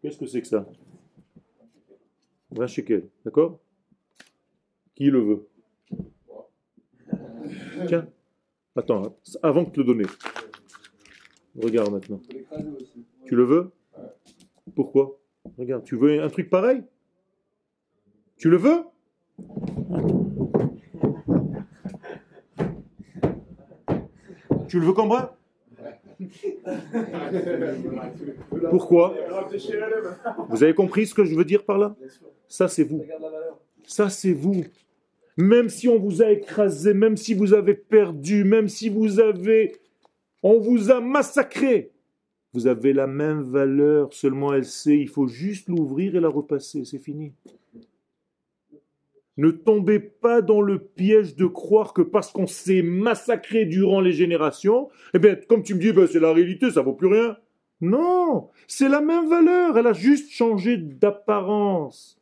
Qu'est-ce que c'est que ça? 20 shekels, d'accord? Qui le veut? Tiens, attends, avant de te le donner. Regarde maintenant. Tu le veux? Pourquoi? Regarde, tu veux un truc pareil? Tu le veux? Tu le veux comme bras Pourquoi Vous avez compris ce que je veux dire par là? Ça, c'est vous. Ça, c'est vous. Même si on vous a écrasé, même si vous avez perdu, même si vous avez... On vous a massacré. Vous avez la même valeur, seulement elle sait, il faut juste l'ouvrir et la repasser, c'est fini. Ne tombez pas dans le piège de croire que parce qu'on s'est massacré durant les générations, eh bien, comme tu me dis, ben, c'est la réalité, ça vaut plus rien. Non, c'est la même valeur, elle a juste changé d'apparence.